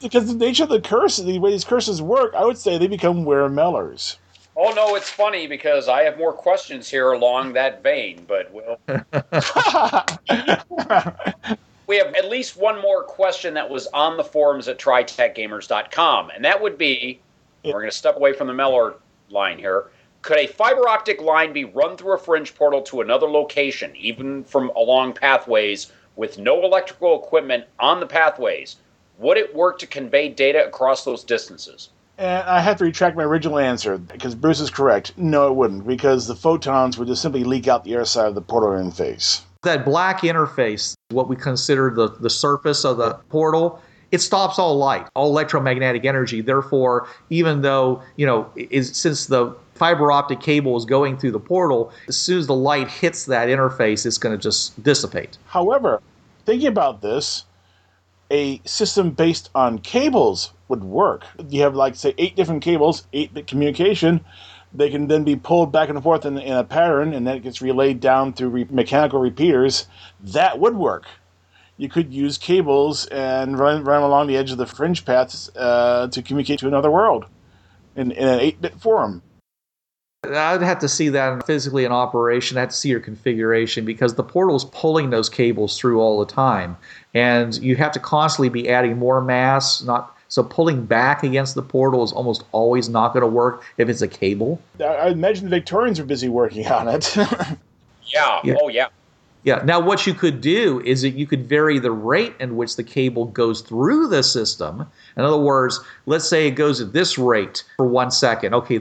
Because the nature of the curse, the way these curses work, I would say they become weremellers. oh, no, it's funny because I have more questions here along that vein, but we'll, [laughs] [laughs] we have at least one more question that was on the forums at tritacgamers.com, and that would be we're going to step away from the Meller line here. Could a fiber optic line be run through a fringe portal to another location, even from along pathways, with no electrical equipment on the pathways? Would it work to convey data across those distances? And I have to retract my original answer because Bruce is correct. No, it wouldn't, because the photons would just simply leak out the other side of the portal interface. that black interface, what we consider the, the surface of the portal, it stops all light, all electromagnetic energy. Therefore, even though, you know, is since the fiber optic cable is going through the portal, as soon as the light hits that interface, it's going to just dissipate. However, thinking about this, a system based on cables would work. You have, like, say, eight different cables, eight bit communication. They can then be pulled back and forth in, in a pattern, and then it gets relayed down through re- mechanical repeaters. That would work. You could use cables and run, run along the edge of the fringe paths uh, to communicate to another world in, in an 8 bit form. I'd have to see that physically in operation. I have to see your configuration because the portal is pulling those cables through all the time, and you have to constantly be adding more mass. Not so pulling back against the portal is almost always not going to work if it's a cable. I, I imagine the Victorians are busy working on it. [laughs] Yeah. Yeah. Oh, yeah. Yeah. Now, what you could do is that you could vary the rate in which the cable goes through the system. In other words, let's say it goes at this rate for one second. Okay,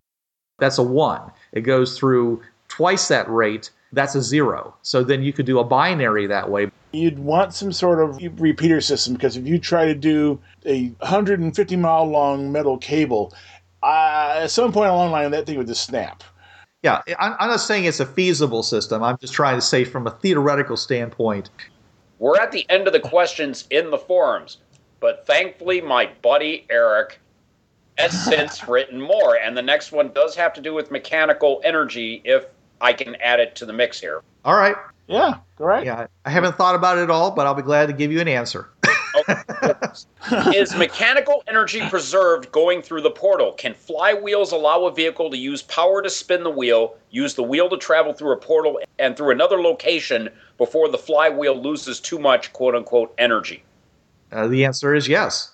that's a one. It goes through twice that rate. That's a zero. So then you could do a binary that way. You'd want some sort of repeater system because if you try to do a 150 mile long metal cable, uh, at some point along the line, that thing would just snap. Yeah, I'm I'm not saying it's a feasible system. I'm just trying to say from a theoretical standpoint. We're at the end of the questions in the forums, but thankfully, my buddy Eric has [laughs] since written more, and the next one does have to do with mechanical energy. If I can add it to the mix here. All right. Yeah, correct. Yeah, I haven't thought about it at all, but I'll be glad to give you an answer. Is mechanical energy preserved going through the portal? Can flywheels allow a vehicle to use power to spin the wheel, use the wheel to travel through a portal and through another location before the flywheel loses too much quote unquote energy? Uh, the answer is yes.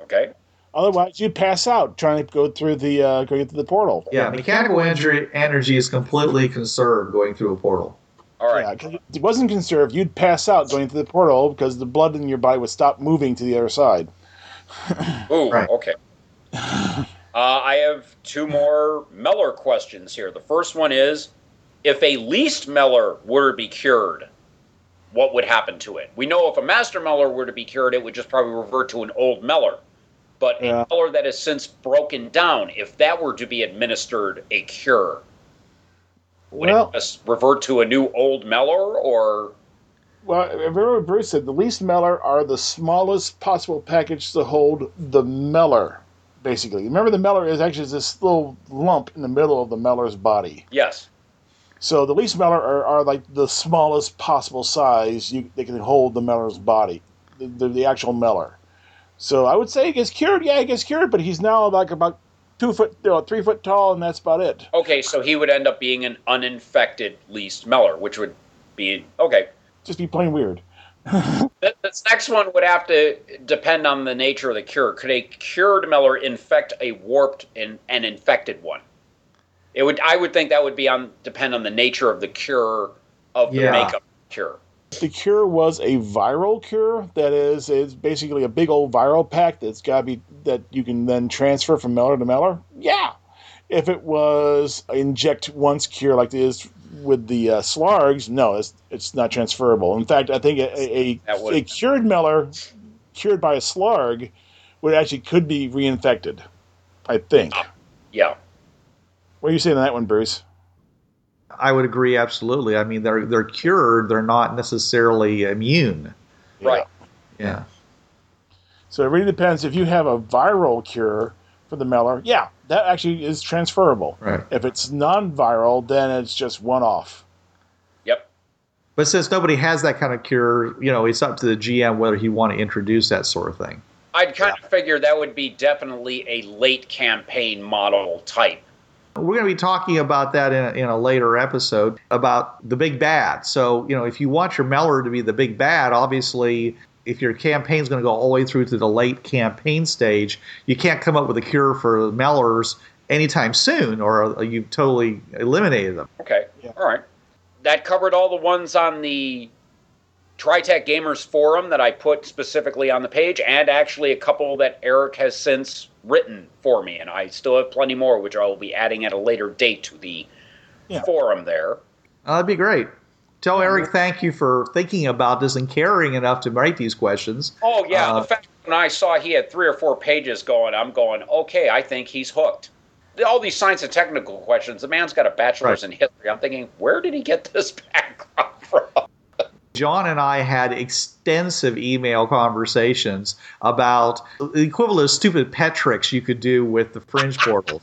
Okay. Otherwise, you'd pass out trying to go through the uh, going through the portal. Yeah, mechanical energy, energy is completely conserved going through a portal. All right. Yeah, 'cause if it wasn't conserved, you'd pass out going through the portal because the blood in your body would stop moving to the other side. [laughs] Ooh, Right. okay. Uh, I have two more Meller questions here. The first one is if a least Meller were to be cured, what would happen to it? We know if a master Meller were to be cured, it would just probably revert to an old Meller. But Yeah. a Meller that has since broken down, if that were to be administered a cure, would Well- just revert to a new old Meller or Well, remember what Bruce said, the least Meller are the smallest possible package to hold the Meller, basically. Remember, the Meller is actually this little lump in the middle of the Meller's body. yes? So the least Meller are, are like the smallest possible size you, they can hold the Meller's body, the, the, the actual Meller. So I would say he gets cured. Yeah, he gets cured, but he's now like about two foot, you know, three foot tall, and that's about it. Okay, so he would end up being an uninfected least Meller, which would be okay. Just be plain weird. [laughs] This next one would have to depend on the nature of the cure. Could a cured Meller infect a warped and an infected one? It would. I would think that would be on depend on the nature of the cure of the Yeah. makeup cure. The cure was a viral cure. That is, it's basically a big old viral pack that's got to be that you can then transfer from Meller to Meller. Yeah. If it was inject once cure like it is with the uh, Slargs, no, it's it's not transferable. In fact, I think a a, a cured Meller cured by a Slarg would actually could be reinfected. I think. Yeah. What are you saying on that one, Bruce? I would agree absolutely. I mean, they're they're cured. They're not necessarily immune. Right. Yeah. So it really depends. If you have a viral cure for the Meller, yeah, that actually is transferable. Right. If it's non-viral, then it's just one-off. Yep. But since nobody has that kind of cure, you know, it's up to the GM whether he want to introduce that sort of thing. I'd kind of figure that would be definitely a late campaign model type. We're going to be talking about that in a, in a later episode about the big bad. So, you know, if you want your Meller to be the big bad, obviously, if your campaign's going to go all the way through to the late campaign stage, you can't come up with a cure for Mellers anytime soon, or you've totally eliminated them. Okay. Yeah. All right. That covered all the ones on the TriTac Gamers forum that I put specifically on the page, and actually a couple that Eric has since written for me. And I still have plenty more, which I will be adding at a later date to the Yeah. forum there. Uh, that'd be great. Tell Eric thank you for thinking about this and caring enough to write these questions. Oh, yeah. Uh, the fact when I saw he had three or four pages going, I'm going, okay, I think he's hooked. All these science and technical questions, the man's got a bachelor's Right. in history. I'm thinking, where did he get this [laughs] background from? John and I had extensive email conversations about the equivalent of stupid pet tricks you could do with the fringe portals.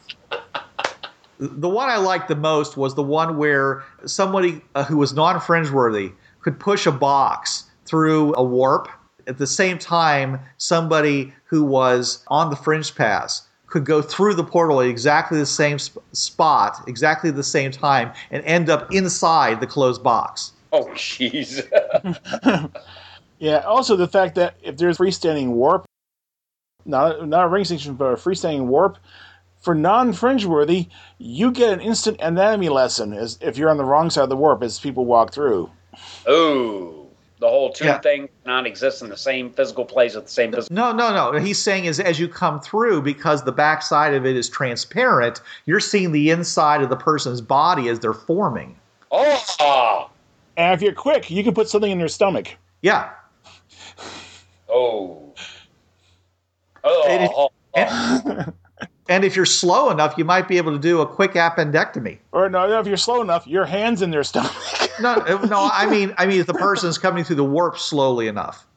The one I liked the most was the one where somebody uh, who was non fringe worthy could push a box through a warp. At the same time, somebody who was on the fringe paths could go through the portal at exactly the same sp- spot, exactly the same time, and end up inside the closed box. Oh, [laughs] jeez. [laughs] Yeah. Also, the fact that if there's freestanding warp, not not a ring station, but a freestanding warp, for non-fringe worthy, you get an instant anatomy lesson as if you're on the wrong side of the warp as people walk through. Oh, the whole two Yeah. thing not exist in the same physical place at the same physical. No, no, no. He's saying is as you come through, because the back side of it is transparent, you're seeing the inside of the person's body as they're forming. Oh, And if you're quick, you can put something in their stomach. Yeah. oh, oh. And if- oh, And, and if you're slow enough, you might be able to do a quick appendectomy. Or no, no, if you're slow enough, your hands in their stomach. [laughs] No, uh, no. I mean, I mean, if the person's coming through the warp slowly enough,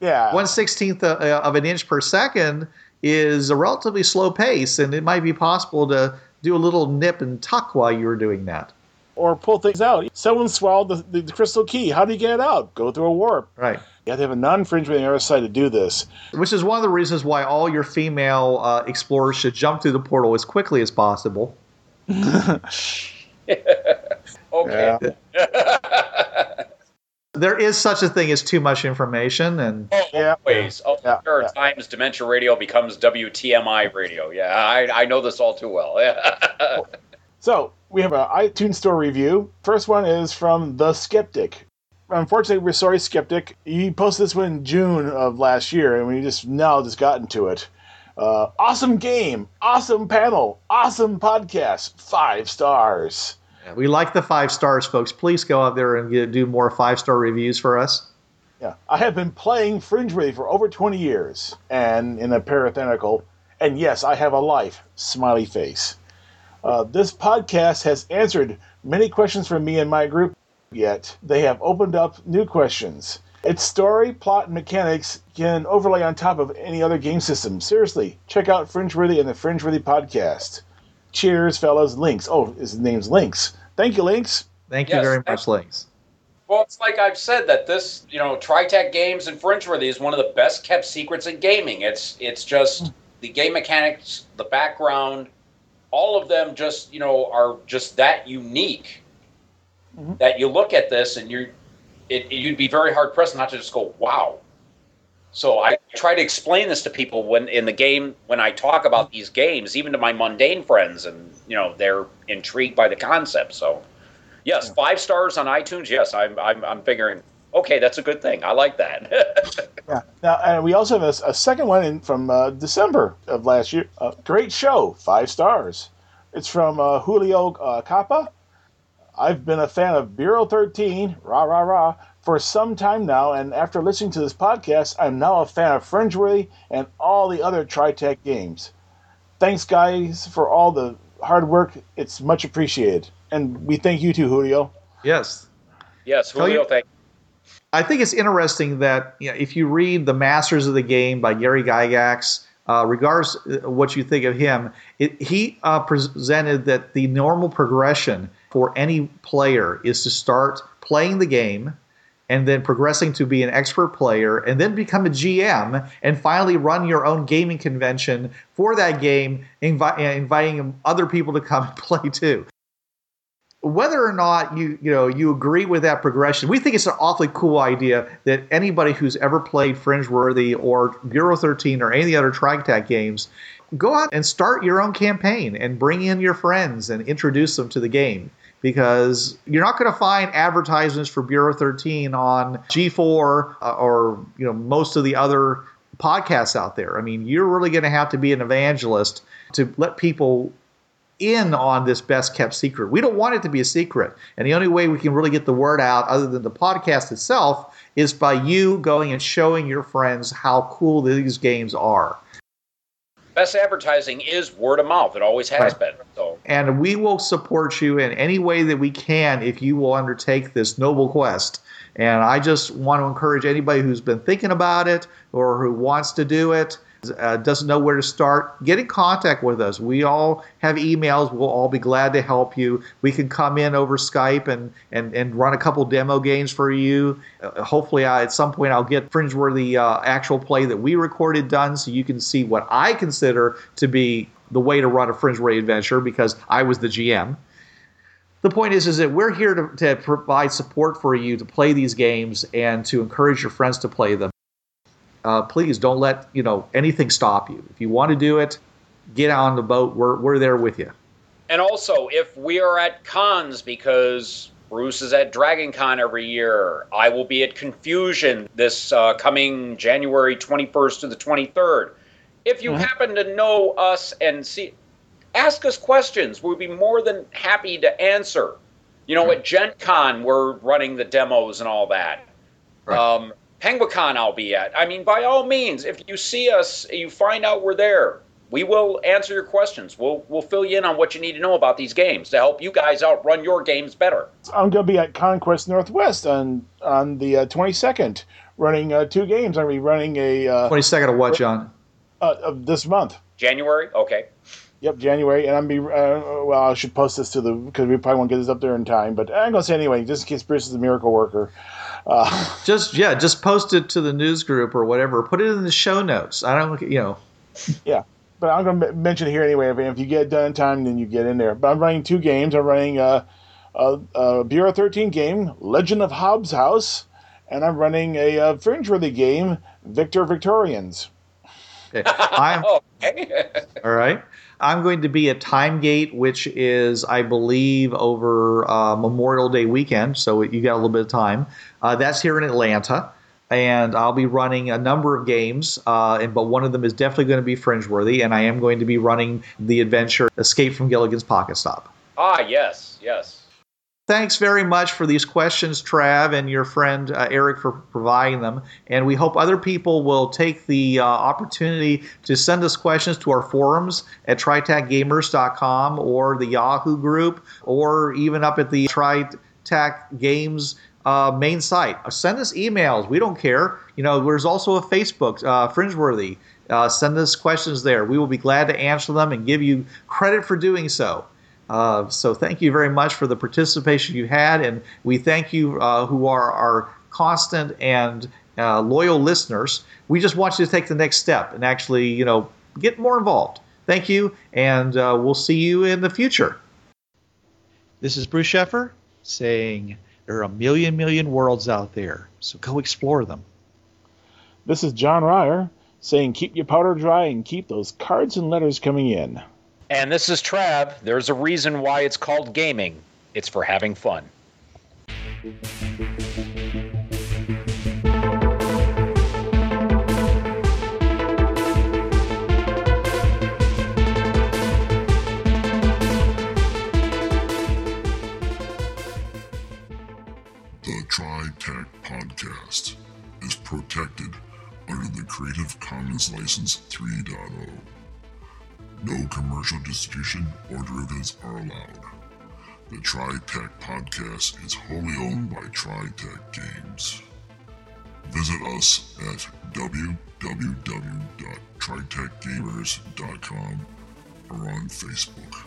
yeah. one sixteenth of of an inch per second is a relatively slow pace, and it might be possible to do a little nip and tuck while you were doing that. Or pull things out. Someone swallowed the, the, crystal key. How do you get it out? Go through a warp. Right. You have to have a non-fringe on the other side to do this. Which is one of the reasons why all your female uh, explorers should jump through the portal as quickly as possible. [laughs] [laughs] Okay. [laughs] There is such a thing as too much information, and Oh, Yeah. always. Oh, Yeah, there are yeah. times Dementia Radio becomes WTMI Radio. Yeah, I, I know this all too well. So we have an iTunes Store review. First one is from The Skeptic. Unfortunately, we're sorry, Skeptic. He posted this one in June of last year, and we just now just gotten to it. Uh, awesome game, awesome panel, awesome podcast, five stars. we like the five stars, folks. Please go out there and get, do more five star reviews for us. Yeah, I have been playing Fringeworthy for over 20 years, and in a parenthetical, and yes, I have a life. Smiley face. Uh, this podcast has answered many questions from me and my group, yet they have opened up new questions. Its story, plot, and mechanics can overlay on top of any other game system. Seriously, check out Fringeworthy and the Fringeworthy podcast. Cheers, fellas. Links. Oh, his name's Links. Thank you, Links. Thank you Yes, very much, Links. well, it's like I've said that this, you know, TriTac Games and Fringeworthy is one of the best kept secrets in gaming. It's it's just the game mechanics, the background, all of them just you know are just that unique Mhm. that you look at this and you're it, you'd be very hard pressed not to just go wow. So I try to explain this to people when in the game when I talk about these games, even to my mundane friends, and you know they're intrigued by the concept. So yes, five stars on iTunes. Yes, I'm I'm, I'm figuring. Okay, that's a good thing. I like that. [laughs] Yeah. Now, and we also have a, a second one in, from uh, December of last year. Uh, great show, five stars. It's from uh, Julio uh, Capa. I've been a fan of Bureau 13, rah, rah, rah, for some time now, and after listening to this podcast, I'm now a fan of Fringeworthy and all the other TriTac games. Thanks, guys, for all the hard work. It's much appreciated. And we thank you too, Julio. Yes. yes, Tell Julio. you- Thank. I think it's interesting that you know, if you read The Masters of the Game by Gary Gygax, uh, regardless of what you think of him, it, he uh, presented that the normal progression for any player is to start playing the game and then progressing to be an expert player and then become a GM and finally run your own gaming convention for that game, invi- inviting other people to come [laughs] and play too whether or not you you know you agree with that progression, we think it's an awfully cool idea that anybody who's ever played Fringeworthy or Bureau 13 or any of the other TriTac games, go out and start your own campaign and bring in your friends and introduce them to the game. Because you're not going to find advertisements for Bureau 13 on G4 uh, or you know most of the other podcasts out there. I mean, you're really going to have to be an evangelist to let people in on this best kept secret. We don't want it to be a secret. And the only way we can really get the word out, other than the podcast itself, is by you going and showing your friends how cool these games are. Best advertising is word of mouth. It always has Right. been. So And we will support you in any way that we can if you will undertake this noble quest. And I just want to encourage anybody who's been thinking about it or who wants to do it, uh, doesn't know where to start, get in contact with us. We all have emails. We'll all be glad to help you. We can come in over Skype and, and, and run a couple demo games for you. Uh, hopefully, I, at some point, I'll get Fringeworthy uh, actual play that we recorded done so you can see what I consider to be the way to run a Fringeworthy adventure because I was the GM the point is is that we're here to, to provide support for you to play these games and to encourage your friends to play them uh, please don't let you know anything stop you if you want to do it get on the boat we're, we're there with you And also, if we are at cons, because Bruce is at Dragon Con every year, I will be at Confusion this uh, coming January 21st to the 23rd. If you happen to know us and see, ask us questions. We'll be more than happy to answer. You know, at Gen Con, we're running the demos and all that. Right. Um, Penguicon, I'll be at. I mean, by all means, if you see us, you find out we're there. We will answer your questions. We'll we'll fill you in on what you need to know about these games to help you guys out run your games better. I'm going to be at Conquest Northwest on on the uh, 22nd, running uh, two games. I'm going to be running a uh, 22nd of what john uh, of this month. January, okay. Yep, January, and I'm be. Uh, well, I should post this to the because we probably won't get this up there in time. But I'm gonna say anyway, just in case Bruce is a miracle worker. Uh, [laughs] just yeah, just post it to the news group or whatever. Put it in the show notes. I don't, you know. [laughs] Yeah, but I'm gonna mention it here anyway. If, if you get it done in time, then you get in there. But I'm running two games. I'm running uh, a, a Bureau 13 game, Legend of Hobbs House, and I'm running a, a fringe-worthy game, Victor Victorians. Okay. I'm, [laughs] okay. all right. I'm going to be at Time Gate, which is, I believe, over uh, Memorial Day weekend. So you got a little bit of time. Uh, that's here in Atlanta. And I'll be running a number of games, uh, and, but one of them is definitely going to be Fringe worthy, and I am going to be running the adventure Escape from Gilligan's Pocket Stop. Ah, yes, yes. Thanks very much for these questions, Trav, and your friend uh, Eric for providing them. And we hope other people will take the uh, opportunity to send us questions to our forums at tritacgamers.com or the Yahoo group or even up at the TriTac Games uh, main site. Send us emails. We don't care. You know, there's also a Facebook, uh, Fringeworthy. Uh, send us questions there. We will be glad to answer them and give you credit for doing so. Uh, so thank you very much for the participation you had, and we thank you uh, who are our constant and uh, loyal listeners. We just want you to take the next step and actually, you know, get more involved. Thank you, and uh, we'll see you in the future. This is Bruce Sheffer saying there are a million, million worlds out there, so go explore them. This is John Ryer saying keep your powder dry and keep those cards and letters coming in. And this is Trav. There's a reason why it's called gaming. It's for having fun. The TriTac Podcast is protected under the Creative Commons License 3.0. No commercial distribution or derivatives are allowed. The TriTac podcast is wholly owned by TriTac Games. Visit us at www.tritacgamers.com or on Facebook.